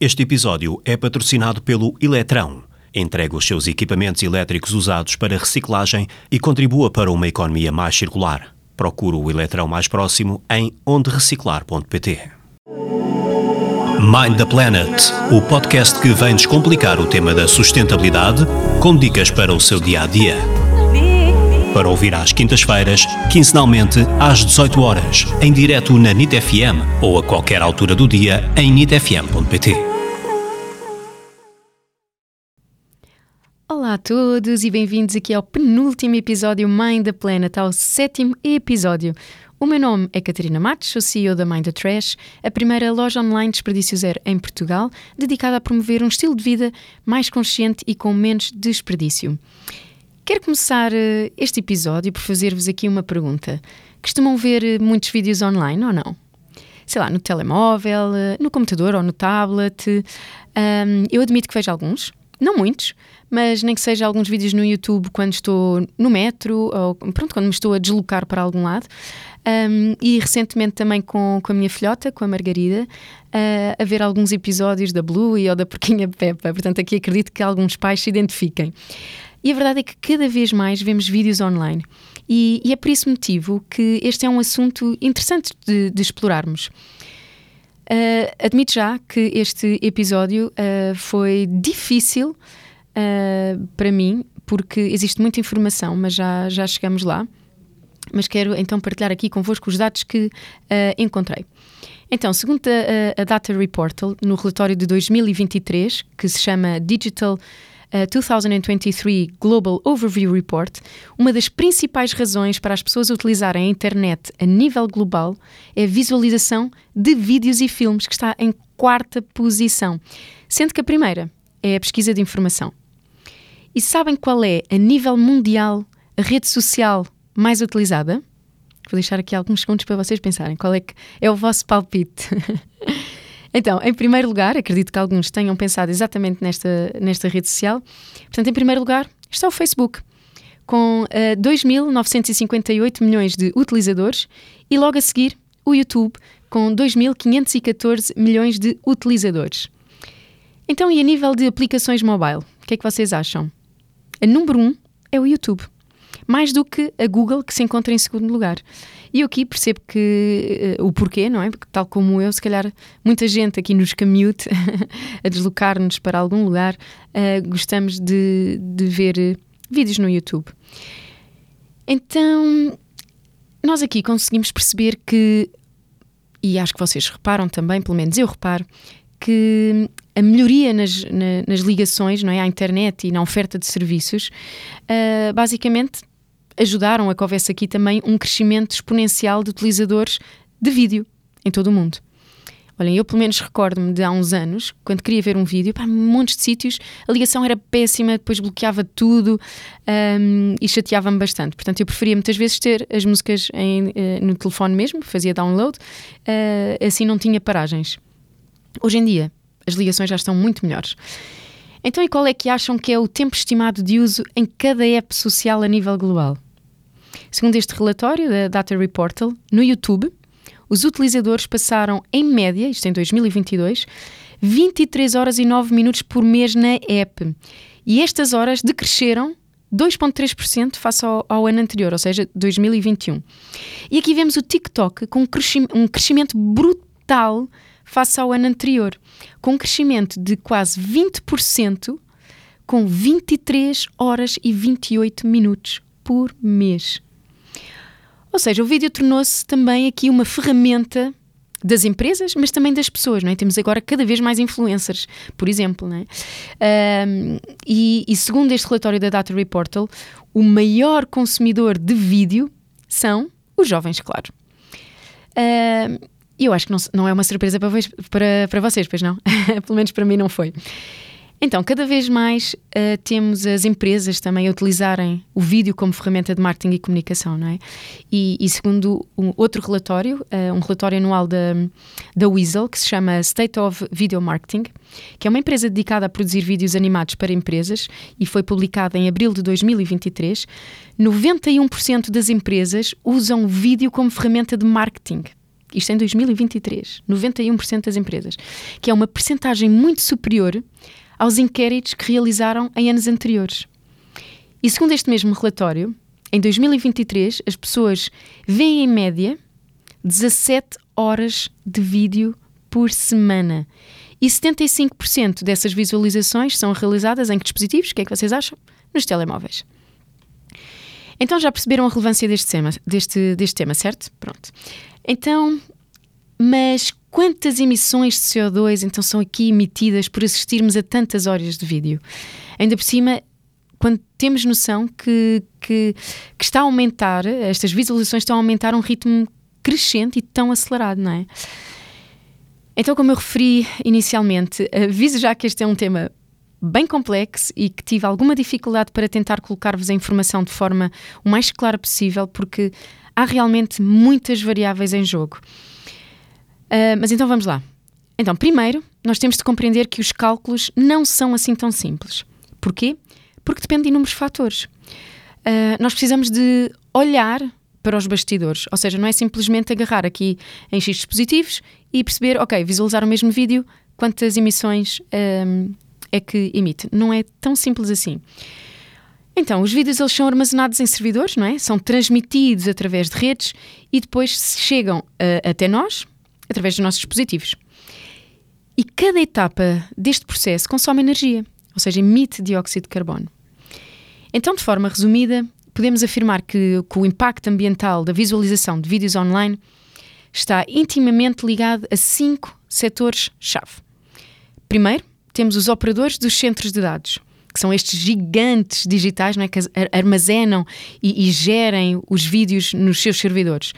Este episódio é patrocinado pelo Eletrão. Entrega os seus equipamentos elétricos usados para reciclagem e contribua para uma economia mais circular. Procure o Eletrão mais próximo em ondereciclar.pt. Mind the Planet, o podcast que vem descomplicar o tema da sustentabilidade com dicas para o seu dia a dia. Para ouvir às quintas-feiras, quinzenalmente às 18 horas, em direto na NIT FM ou a qualquer altura do dia em nitfm.pt. Olá a todos e bem-vindos aqui ao penúltimo episódio Mind the Planet, ao sétimo episódio. O meu nome é Catarina Matos, sou CEO da Mind the Trash, a primeira loja online de desperdício zero em Portugal, dedicada a promover um estilo de vida mais consciente e com menos desperdício. Quero começar eh, este episódio por fazer-vos aqui uma pergunta. Costumam ver eh, muitos vídeos online ou não? Sei lá, no telemóvel, eh, no computador ou no tablet. Um, eu admito que vejo alguns, não muitos, mas nem que seja alguns vídeos no YouTube quando estou no metro ou pronto, quando me estou a deslocar para algum lado. Um, e recentemente também com, com a minha filhota, com a Margarida, uh, a ver alguns episódios da Blue e ou da Porquinha Peppa. Portanto, aqui acredito que alguns pais se identifiquem. E a verdade é que cada vez mais vemos vídeos online. E, e é por esse motivo que este é um assunto interessante de, de explorarmos. Uh, admito já que este episódio uh, foi difícil uh, para mim, porque existe muita informação, mas já, já chegamos lá. Mas quero então partilhar aqui convosco os dados que encontrei. Então, segundo a, a Data Reportal, no relatório de 2023, que se chama Digital a 2023 Global Overview Report, uma das principais razões para as pessoas utilizarem a internet a nível global é a visualização de vídeos e filmes, que está em quarta posição, sendo que a primeira é a pesquisa de informação. E sabem qual é, a nível mundial, a rede social mais utilizada? Vou deixar aqui alguns segundos para vocês pensarem qual é que é o vosso palpite. Então, em primeiro lugar, acredito que alguns tenham pensado exatamente nesta, nesta rede social. Portanto, em primeiro lugar, está o Facebook, com uh, eh, 2.958 milhões de utilizadores, e logo a seguir, o YouTube, com 2.514 milhões de utilizadores. Então, e a nível de aplicações mobile, o que é que vocês acham? A número 1 um é o YouTube mais do que a Google, que se encontra em segundo lugar. E eu aqui percebo que uh, o porquê, não é? Porque, tal como eu, se calhar muita gente aqui nos commute, a deslocar-nos para algum lugar, uh, gostamos de, de ver uh, vídeos no YouTube. Então, nós aqui conseguimos perceber que, e acho que vocês reparam também, pelo menos eu reparo, que a melhoria nas, na, nas ligações não é, à internet e na oferta de serviços, uh, basicamente ajudaram a que houvesse aqui também um crescimento exponencial de utilizadores de vídeo em todo o mundo. Olhem, eu pelo menos recordo-me de há uns anos, quando queria ver um vídeo, pá, um monte de sítios, a ligação era péssima, depois bloqueava tudo um, e chateava-me bastante. Portanto, eu preferia muitas vezes ter as músicas em, uh, no telefone mesmo, fazia download, uh, assim não tinha paragens. Hoje em dia, as ligações já estão muito melhores. Então, e qual é que acham que é o tempo estimado de uso em cada app social a nível global? Segundo este relatório da Data Reportal, no YouTube, os utilizadores passaram, em média, isto em 2022, 23 horas e 9 minutos por mês na app. E estas horas decresceram 2,3% face ao, ao, ano anterior, ou seja, 2021. E aqui vemos o TikTok com um, cresci um crescimento brutal face ao ano anterior, com um crescimento de quase 20%, com 23 horas e 28 minutos por mês. Ou seja, o vídeo tornou-se também aqui uma ferramenta das empresas, mas também das pessoas, não é? Temos agora cada vez mais influencers, por exemplo, não é? Um, e, e, segundo este relatório da Data Reportal, o maior consumidor de vídeo são os jovens, claro. E eu acho que não, não, é uma surpresa para, para, para vocês, pois não? Pelo menos para mim não foi. Então, cada vez mais uh, temos as empresas também a utilizarem o vídeo como ferramenta de marketing e comunicação, não é? E, e segundo um outro relatório, uh, um relatório anual da, da Weasel, que se chama State of Video Marketing, que é uma empresa dedicada a produzir vídeos animados para empresas e foi publicada em abril de 2023, 91% das empresas usam vídeo como ferramenta de marketing. Isto em 2023, 91% das empresas, que é uma percentagem muito superior aos inquéritos que realizaram em anos anteriores. E segundo este mesmo relatório, em 2023 as pessoas veem em média 17 horas de vídeo por semana. E 75% dessas visualizações são realizadas em que dispositivos? O que é que vocês acham? Nos telemóveis. Então já perceberam a relevância deste tema, deste, deste tema, certo? Pronto. Então, mas quantas emissões de CO2 então são aqui emitidas por assistirmos a tantas horas de vídeo? Ainda por cima, quando temos noção que, que, que está a aumentar, estas visualizações estão a aumentar a um ritmo crescente e tão acelerado, não é? Então, como eu referi inicialmente, aviso já que este é um tema bem complexo e que tive alguma dificuldade para tentar colocar-vos a informação de forma o mais clara possível, porque há realmente muitas variáveis em jogo. Uh, mas então vamos lá. Então, primeiro, nós temos de compreender que os cálculos não são assim tão simples. Porquê? Porque depende de inúmeros fatores. Uh, nós precisamos de olhar para os bastidores, ou seja, não é simplesmente agarrar aqui em X dispositivos e perceber, ok, visualizar o mesmo vídeo, quantas emissões um, é que emite. Não é tão simples assim. Então, os vídeos eles são armazenados em servidores, não é? São transmitidos através de redes e depois chegam uh, até nós através dos nossos dispositivos. E cada etapa deste processo consome energia, ou seja, emite dióxido de carbono. Então, de forma resumida, podemos afirmar que, que o impacto ambiental da visualização de vídeos online está intimamente ligado a cinco setores-chave. Primeiro, temos os operadores dos centros de dados, que são estes gigantes digitais não é, que armazenam e, e gerem os vídeos nos seus servidores.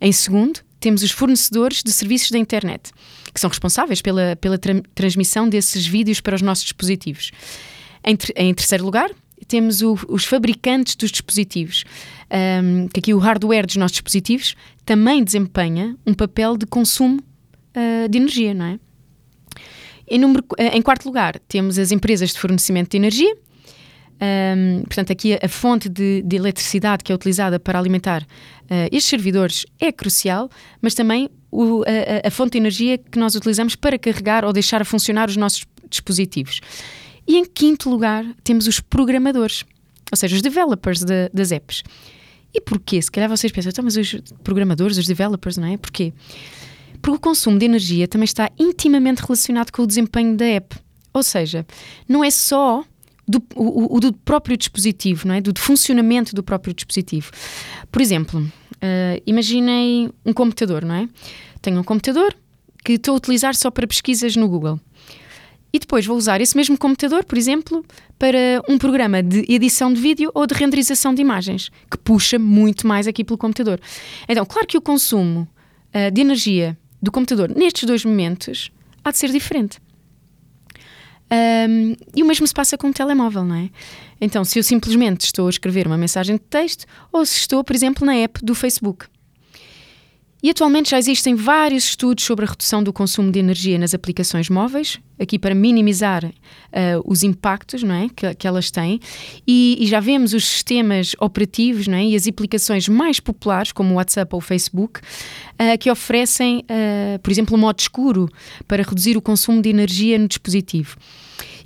Em segundo, temos os fornecedores de serviços da internet, que são responsáveis pela, pela tra transmissão desses vídeos para os nossos dispositivos. Em, em terceiro lugar, temos o, os fabricantes dos dispositivos, um, que aqui o hardware dos nossos dispositivos também desempenha um papel de consumo uh, de energia, não é? Em, número, eh, em quarto lugar, temos as empresas de fornecimento de energia. Um, portanto, aqui a, fonte de, de, eletricidade que é utilizada para alimentar uh, estes servidores é crucial, mas também o, a, a, fonte de energia que nós utilizamos para carregar ou deixar a funcionar os nossos dispositivos. E em quinto lugar, temos os programadores, ou seja, os developers de, das apps. E porquê? Se calhar vocês pensam, então, mas os programadores, os developers, não é? Porquê? Porque o consumo de energia também está intimamente relacionado com o desempenho da app. Ou seja, não é só do, o, o, do próprio dispositivo, não é? Do, funcionamento do próprio dispositivo. Por exemplo, uh, imaginem um computador, não é? Tenho um computador que estou a utilizar só para pesquisas no Google. E depois vou usar esse mesmo computador, por exemplo, para um programa de edição de vídeo ou de renderização de imagens, que puxa muito mais aqui pelo computador. Então, claro que o consumo uh, de energia do computador nestes dois momentos há de ser diferente. Um, e o mesmo se passa com o telemóvel, não é? Então, se eu simplesmente estou a escrever uma mensagem de texto ou se estou, por exemplo, na app do Facebook. E atualmente já existem vários estudos sobre a redução do consumo de energia nas aplicações móveis, aqui para minimizar uh, os impactos não é, que, que elas têm, e, e, já vemos os sistemas operativos não é, e as aplicações mais populares, como o WhatsApp ou o Facebook, uh, que oferecem, uh, por exemplo, um modo escuro para reduzir o consumo de energia no dispositivo.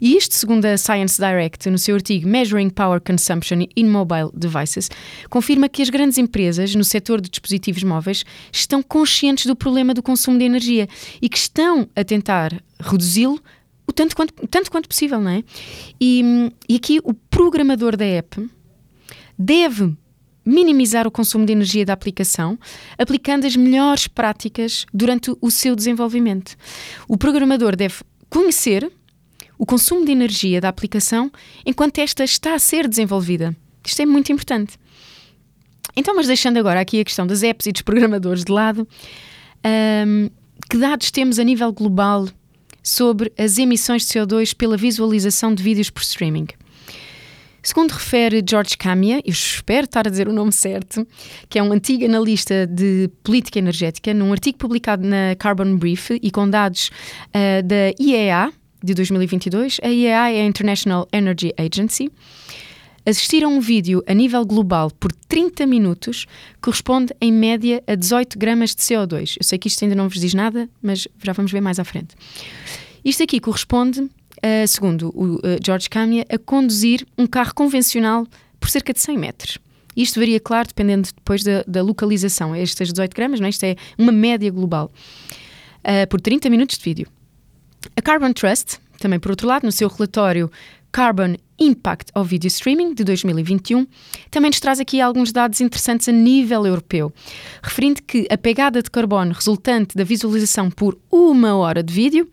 E isto, segundo a Science Direct, no seu artigo Measuring Power Consumption in Mobile Devices, confirma que as grandes empresas no setor de dispositivos móveis estão conscientes do problema do consumo de energia e que estão a tentar reduzi-lo o tanto quanto, tanto quanto possível, não é? E, e aqui o programador da app deve minimizar o consumo de energia da aplicação, aplicando as melhores práticas durante o seu desenvolvimento. O programador deve conhecer o consumo de energia da aplicação enquanto esta está a ser desenvolvida. Isto é muito importante. Então, mas deixando agora aqui a questão das apps e dos programadores de lado, um, que dados temos a nível global sobre as emissões de CO2 pela visualização de vídeos por streaming? Segundo refere George Camia, eu espero estar a dizer o nome certo, que é um antigo analista de política energética, num artigo publicado na Carbon Brief e com dados uh, da IEA, de 2022. A IEA é a International Energy Agency. Assistir a um vídeo a nível global por 30 minutos corresponde, em média, a 18 gramas de CO2. Eu sei que isto ainda não vos diz nada, mas já vamos ver mais à frente. Isto aqui corresponde, segundo o George Camia, a conduzir um carro convencional por cerca de 100 metros. Isto varia, claro, dependendo depois da, da localização. Estas 18 gramas, não é? isto é uma média global. Uh, por 30 minutos de vídeo. A Carbon Trust, também por outro lado, no seu relatório Carbon Impact of Video Streaming de 2021, também nos traz aqui alguns dados interessantes a nível europeu, referindo que a pegada de carbono resultante da visualização por uma hora de vídeo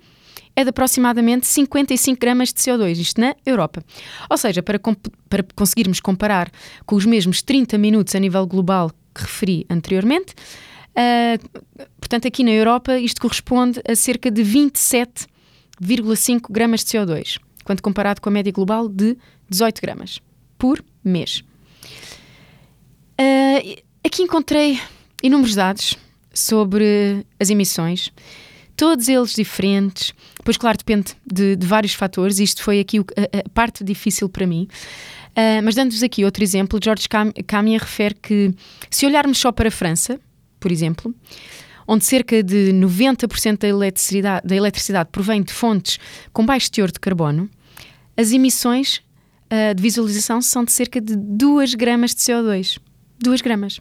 é de aproximadamente 55 gramas de CO2, isto na Europa. Ou seja, para, para conseguirmos comparar com os mesmos 30 minutos a nível global que referi anteriormente, uh, portanto, aqui na Europa isto corresponde a cerca de 27,5 gramas de CO2, quando comparado com a média global de 18 gramas por mês. Uh, aqui encontrei inúmeros dados sobre as emissões todos eles diferentes. Pois, claro, depende de, de vários fatores. Isto foi aqui a, a parte difícil para mim. Uh, mas dando-vos aqui outro exemplo, George Camia refere que se olharmos só para a França, por exemplo, onde cerca de 90% da eletricidade, da eletricidade provém de fontes com baixo teor de carbono, as emissões uh, de visualização são de cerca de 2 gramas de CO2. 2 gramas.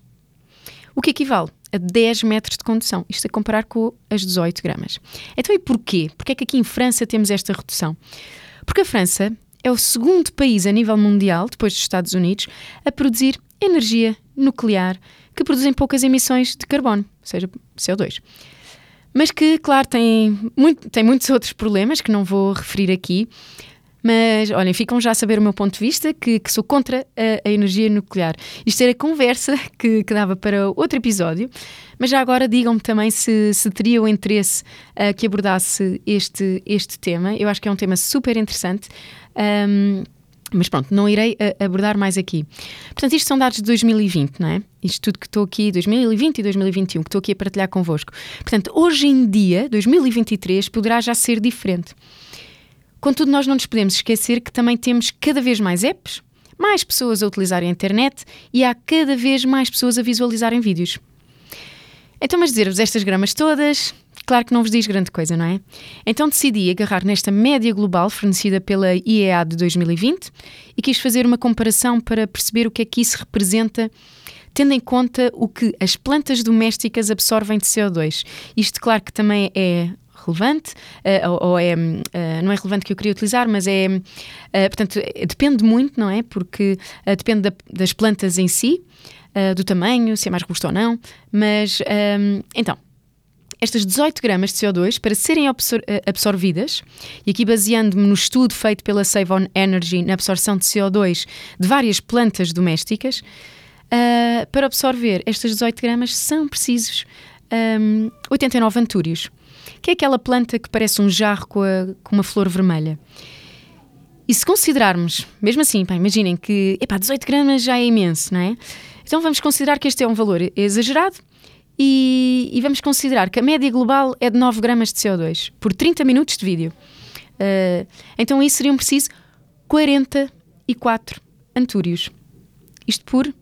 O que equivale a 10 metros de condução. Isto a comparar com as 18 gramas. Então, e porquê? Porquê é que aqui em França temos esta redução? Porque a França é o segundo país a nível mundial, depois dos Estados Unidos, a produzir energia nuclear que produzem poucas emissões de carbono, seja, CO2. Mas que, claro, tem, muito, tem muitos outros problemas que não vou referir aqui, mas, olhem, ficam já a saber o meu ponto de vista, que, que sou contra a, a, energia nuclear. Isto era conversa que, que, dava para outro episódio, mas já agora digam-me também se, se teria o interesse uh, que abordasse este, este tema. Eu acho que é um tema super interessante. Um, mas pronto, não irei uh, abordar mais aqui. Portanto, isto são dados de 2020, não é? Isto tudo que estou aqui, 2020 e 2021, que estou aqui a partilhar convosco. Portanto, hoje em dia, 2023, poderá já ser diferente. Contudo, nós não nos podemos esquecer que também temos cada vez mais apps, mais pessoas a utilizarem a internet e há cada vez mais pessoas a visualizarem vídeos. Então, mas dizer-vos estas gramas todas, claro que não vos diz grande coisa, não é? Então decidi agarrar nesta média global fornecida pela IEA de 2020 e quis fazer uma comparação para perceber o que é que isso representa tendo em conta o que as plantas domésticas absorvem de CO2. Isto, claro que também é relevante, uh, ou, é, uh, não é relevante que eu queria utilizar, mas é, uh, portanto, depende muito, não é? Porque depende da, das plantas em si, do tamanho, se é mais robusto ou não, mas, um, então, estas 18 gramas de CO2 para serem absor absorvidas, e aqui baseando-me no estudo feito pela Save On Energy na absorção de CO2 de várias plantas domésticas, uh, para absorver estas 18 gramas são precisos um, 89 antúrios que é aquela planta que parece um jarro com, a, com uma flor vermelha. E se considerarmos, mesmo assim, pá, imaginem que epá, 18 gramas já é imenso, não é? Então vamos considerar que este é um valor exagerado e, e vamos considerar que a média global é de 9 gramas de CO2 por 30 minutos de vídeo. Uh, então isso seriam preciso 44 antúrios. Isto por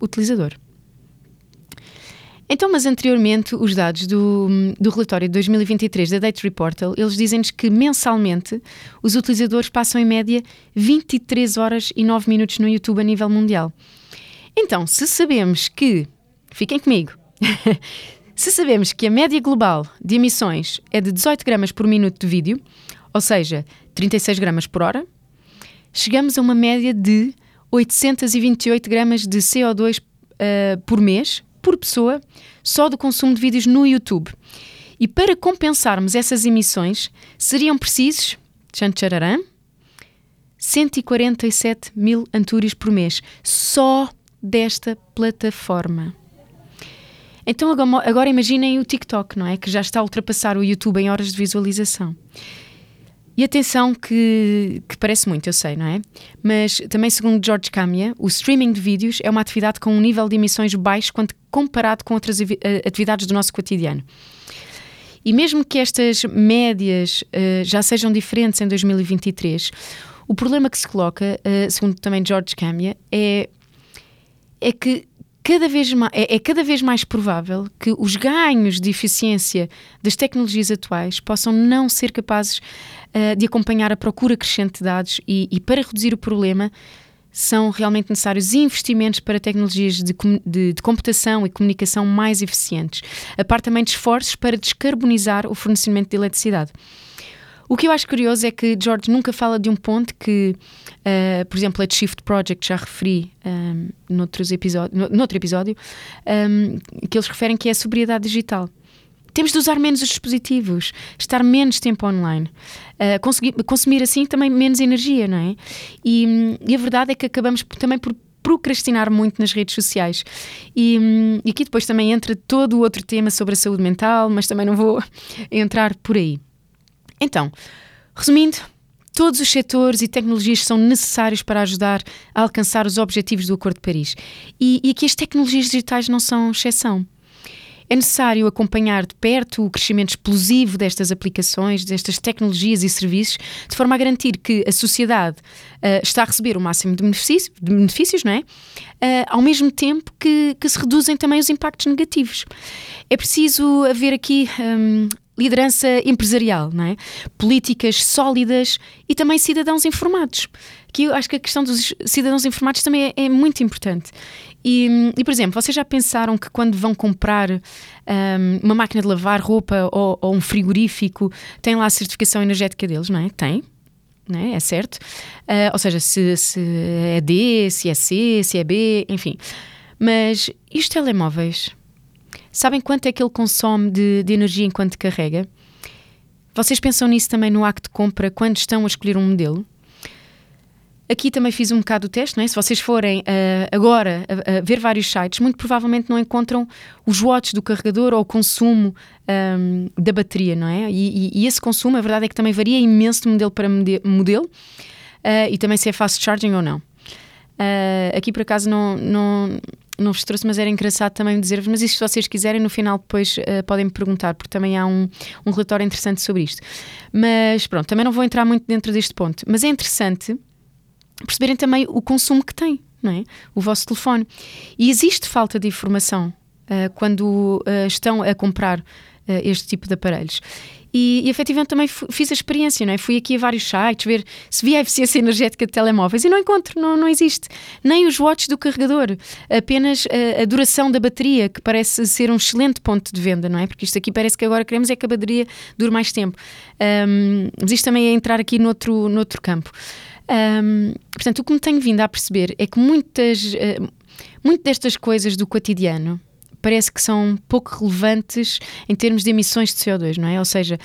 utilizador. Então, mas anteriormente, os dados do, do relatório de 2023 da Date Reportal, eles dizem-nos que mensalmente os utilizadores passam em média 23 horas e 9 minutos no YouTube a nível mundial. Então, se sabemos que, fiquem comigo, se sabemos que a média global de emissões é de 18 gramas por minuto de vídeo, ou seja, 36 gramas por hora, chegamos a uma média de 828 gramas de CO2 uh, eh, por mês por pessoa só do consumo de vídeos no YouTube. E para compensarmos essas emissões, seriam precisos, tchan 147 mil antúrios por mês, só desta plataforma. Então agora imaginem o TikTok, não é? Que já está a ultrapassar o YouTube em horas de visualização. E atenção que, que, parece muito, eu sei, não é? Mas também segundo George Camia, o streaming de vídeos é uma atividade com um nível de emissões baixo quando comparado com outras eh, atividades do nosso cotidiano. E mesmo que estas médias uh, já sejam diferentes em 2023, O problema que se coloca, uh, segundo também George Camia, é, é que cada vez mais, é, é, cada vez mais provável que os ganhos de eficiência das tecnologias atuais possam não ser capazes uh, de acompanhar a procura crescente de dados e, e, para reduzir o problema são realmente necessários investimentos para tecnologias de, de, de, computação e comunicação mais eficientes, a par também de esforços para descarbonizar o fornecimento de eletricidade. O que eu acho curioso é que George nunca fala de um ponto que, uh, por exemplo, a Shift Project, já referi um, ehm, noutros episódio, no, noutro episódio, um, ehm, que eles referem que é a sobriedade digital. Temos de usar menos os dispositivos, estar menos tempo online, uh, conseguir, consumir assim também menos energia, não é? E, e a verdade é que acabamos também por procrastinar muito nas redes sociais. E, e, aqui depois também entra todo o outro tema sobre a saúde mental, mas também não vou entrar por aí. Então, resumindo, todos os setores e tecnologias são necessários para ajudar a alcançar os objetivos do Acordo de Paris e, e que as tecnologias digitais não são exceção. É necessário acompanhar de perto o crescimento explosivo destas aplicações, destas tecnologias e serviços, de forma a garantir que a sociedade uh, está a receber o máximo de benefícios, de benefícios não é? Uh, ao mesmo tempo que, que, se reduzem também os impactos negativos. É preciso haver aqui um, liderança empresarial, não é? políticas sólidas e também cidadãos informados. Que eu acho que a questão dos cidadãos informados também é, é muito importante. E, e, por exemplo, vocês já pensaram que quando vão comprar um, uma máquina de lavar roupa ou, ou, um frigorífico, tem lá a certificação energética deles, não é? Tem. Não é? é certo? Uh, ou seja, se, se é D, se é C, se é B, enfim. Mas e os telemóveis? Sabem quanto é que ele consome de, de energia enquanto carrega? Vocês pensam nisso também no acto de compra quando estão a escolher um modelo? Aqui também fiz um bocado o teste, não é? Se vocês forem uh, agora a, a, ver vários sites, muito provavelmente não encontram os watts do carregador ou o consumo um, da bateria, não é? E, e, e, esse consumo, a verdade é que também varia imenso de modelo para modelo uh, e também se é fast charging ou não. Uh, aqui por acaso não, não, não vos trouxe, mas era engraçado também dizer-vos, mas isso se vocês quiserem, no final depois uh, podem me perguntar, porque também há um, um relatório interessante sobre isto. Mas pronto, também não vou entrar muito dentro deste ponto, mas é interessante perceberem também o consumo que tem, não é? O vosso telefone. E existe falta de informação uh, quando uh, estão a comprar este tipo de aparelhos. E, e efetivamente também fiz a experiência, não é? Fui aqui a vários sites ver se via a eficiência energética de telemóveis e não encontro, não, não existe. Nem os watts do carregador, apenas a, a, duração da bateria, que parece ser um excelente ponto de venda, não é? Porque isto aqui parece que agora queremos é que a bateria dure mais tempo. Um, mas isto também é entrar aqui noutro, noutro campo. Um, portanto, o que me tenho vindo a perceber é que muitas, uh, destas coisas do cotidiano parece que são pouco relevantes em termos de emissões de CO2, não é? Ou seja,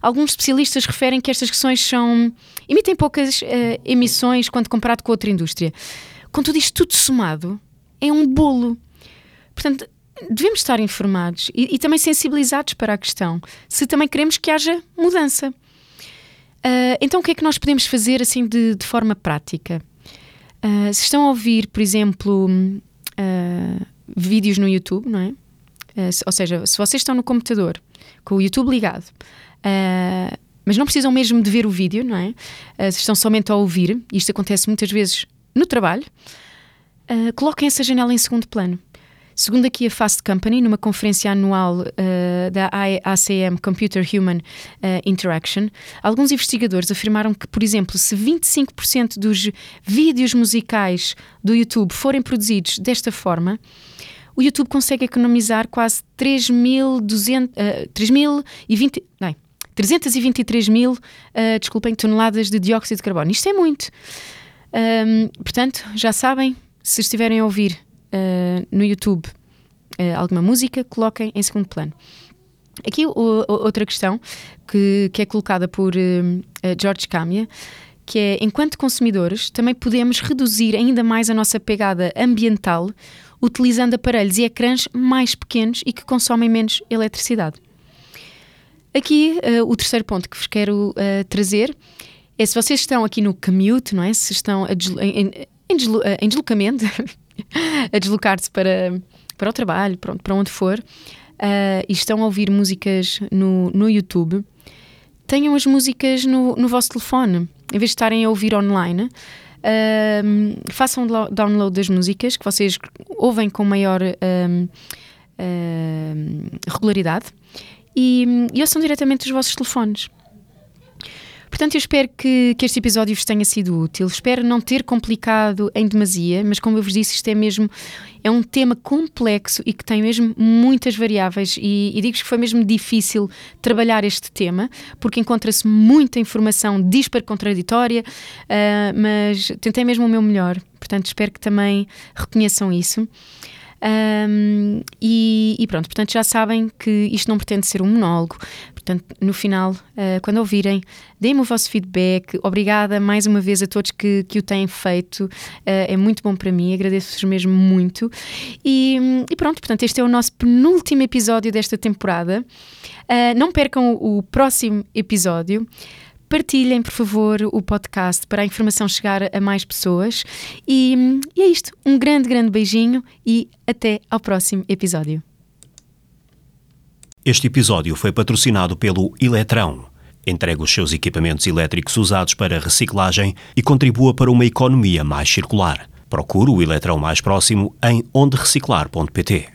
alguns especialistas referem que estas questões são emitem poucas uh, emissões quando comparado com outra indústria. Com tudo isto tudo somado, é um bolo. Portanto, devemos estar informados e, e também sensibilizados para a questão, se também queremos que haja mudança. Uh, então, o que é que nós podemos fazer assim de, de forma prática? Uh, se estão a ouvir, por exemplo, uh, vídeos no YouTube, não é? Uh, ou seja, se vocês estão no computador com o YouTube ligado, uh, mas não precisam mesmo de ver o vídeo, não é? Uh, estão somente a ouvir, isto acontece muitas vezes no trabalho, coloquem essa janela em segundo plano. Segundo aqui a Fast Company, numa conferência anual uh, da ACM Computer Human uh, Interaction, alguns investigadores afirmaram que, por exemplo, se 25% dos vídeos musicais do YouTube forem produzidos desta forma, o YouTube consegue economizar quase 3.200, uh, 3.020, não, 323 mil, uh, desculpem, toneladas de dióxido de carbono. Isto é muito. Um, portanto, já sabem, se estiverem a ouvir uh, no YouTube uh, alguma música, coloquem em segundo plano. Aqui o, outra questão que, que, é colocada por George Camia, que é, enquanto consumidores, também podemos reduzir ainda mais a nossa pegada ambiental utilizando aparelhos e ecrãs mais pequenos e que consomem menos eletricidade. Aqui, uh, o terceiro ponto que vos quero uh, trazer é se vocês estão aqui no commute, não é? Se estão em, em, em deslocamento, a deslocar-se para, para o trabalho, pronto, para onde for, uh, e estão a ouvir músicas no, no YouTube, tenham as músicas no, no vosso telefone, em vez de estarem a ouvir online. Um, façam download das músicas que vocês ouvem com maior um, regularidade e, e ouçam diretamente dos vossos telefones. Portanto, eu espero que, que este episódio vos tenha sido útil. Espero não ter complicado em demasia, mas como eu vos disse, isto é mesmo é um tema complexo e que tem mesmo muitas variáveis e, e digo-vos que foi mesmo difícil trabalhar este tema, porque encontra-se muita informação dispar contraditória, uh, mas tentei mesmo o meu melhor. Portanto, espero que também reconheçam isso. Um, e, e, pronto, portanto já sabem que isto não pretende ser um monólogo. Portanto, no final, uh, quando ouvirem, deem-me o vosso feedback. Obrigada mais uma vez a todos que, que o têm feito. Uh, é muito bom para mim, agradeço-vos mesmo muito. E, e, pronto, portanto, este é o nosso penúltimo episódio desta temporada. Uh, não percam o, o próximo episódio. Partilhem, por favor, o podcast para a informação chegar a mais pessoas. E, e é isto. Um grande, grande beijinho e até ao próximo episódio. Este episódio foi patrocinado pelo Eletrão. Entrega os seus equipamentos elétricos usados para reciclagem e contribua para uma economia mais circular. Procure o Eletrão mais próximo em ondereciclar.pt.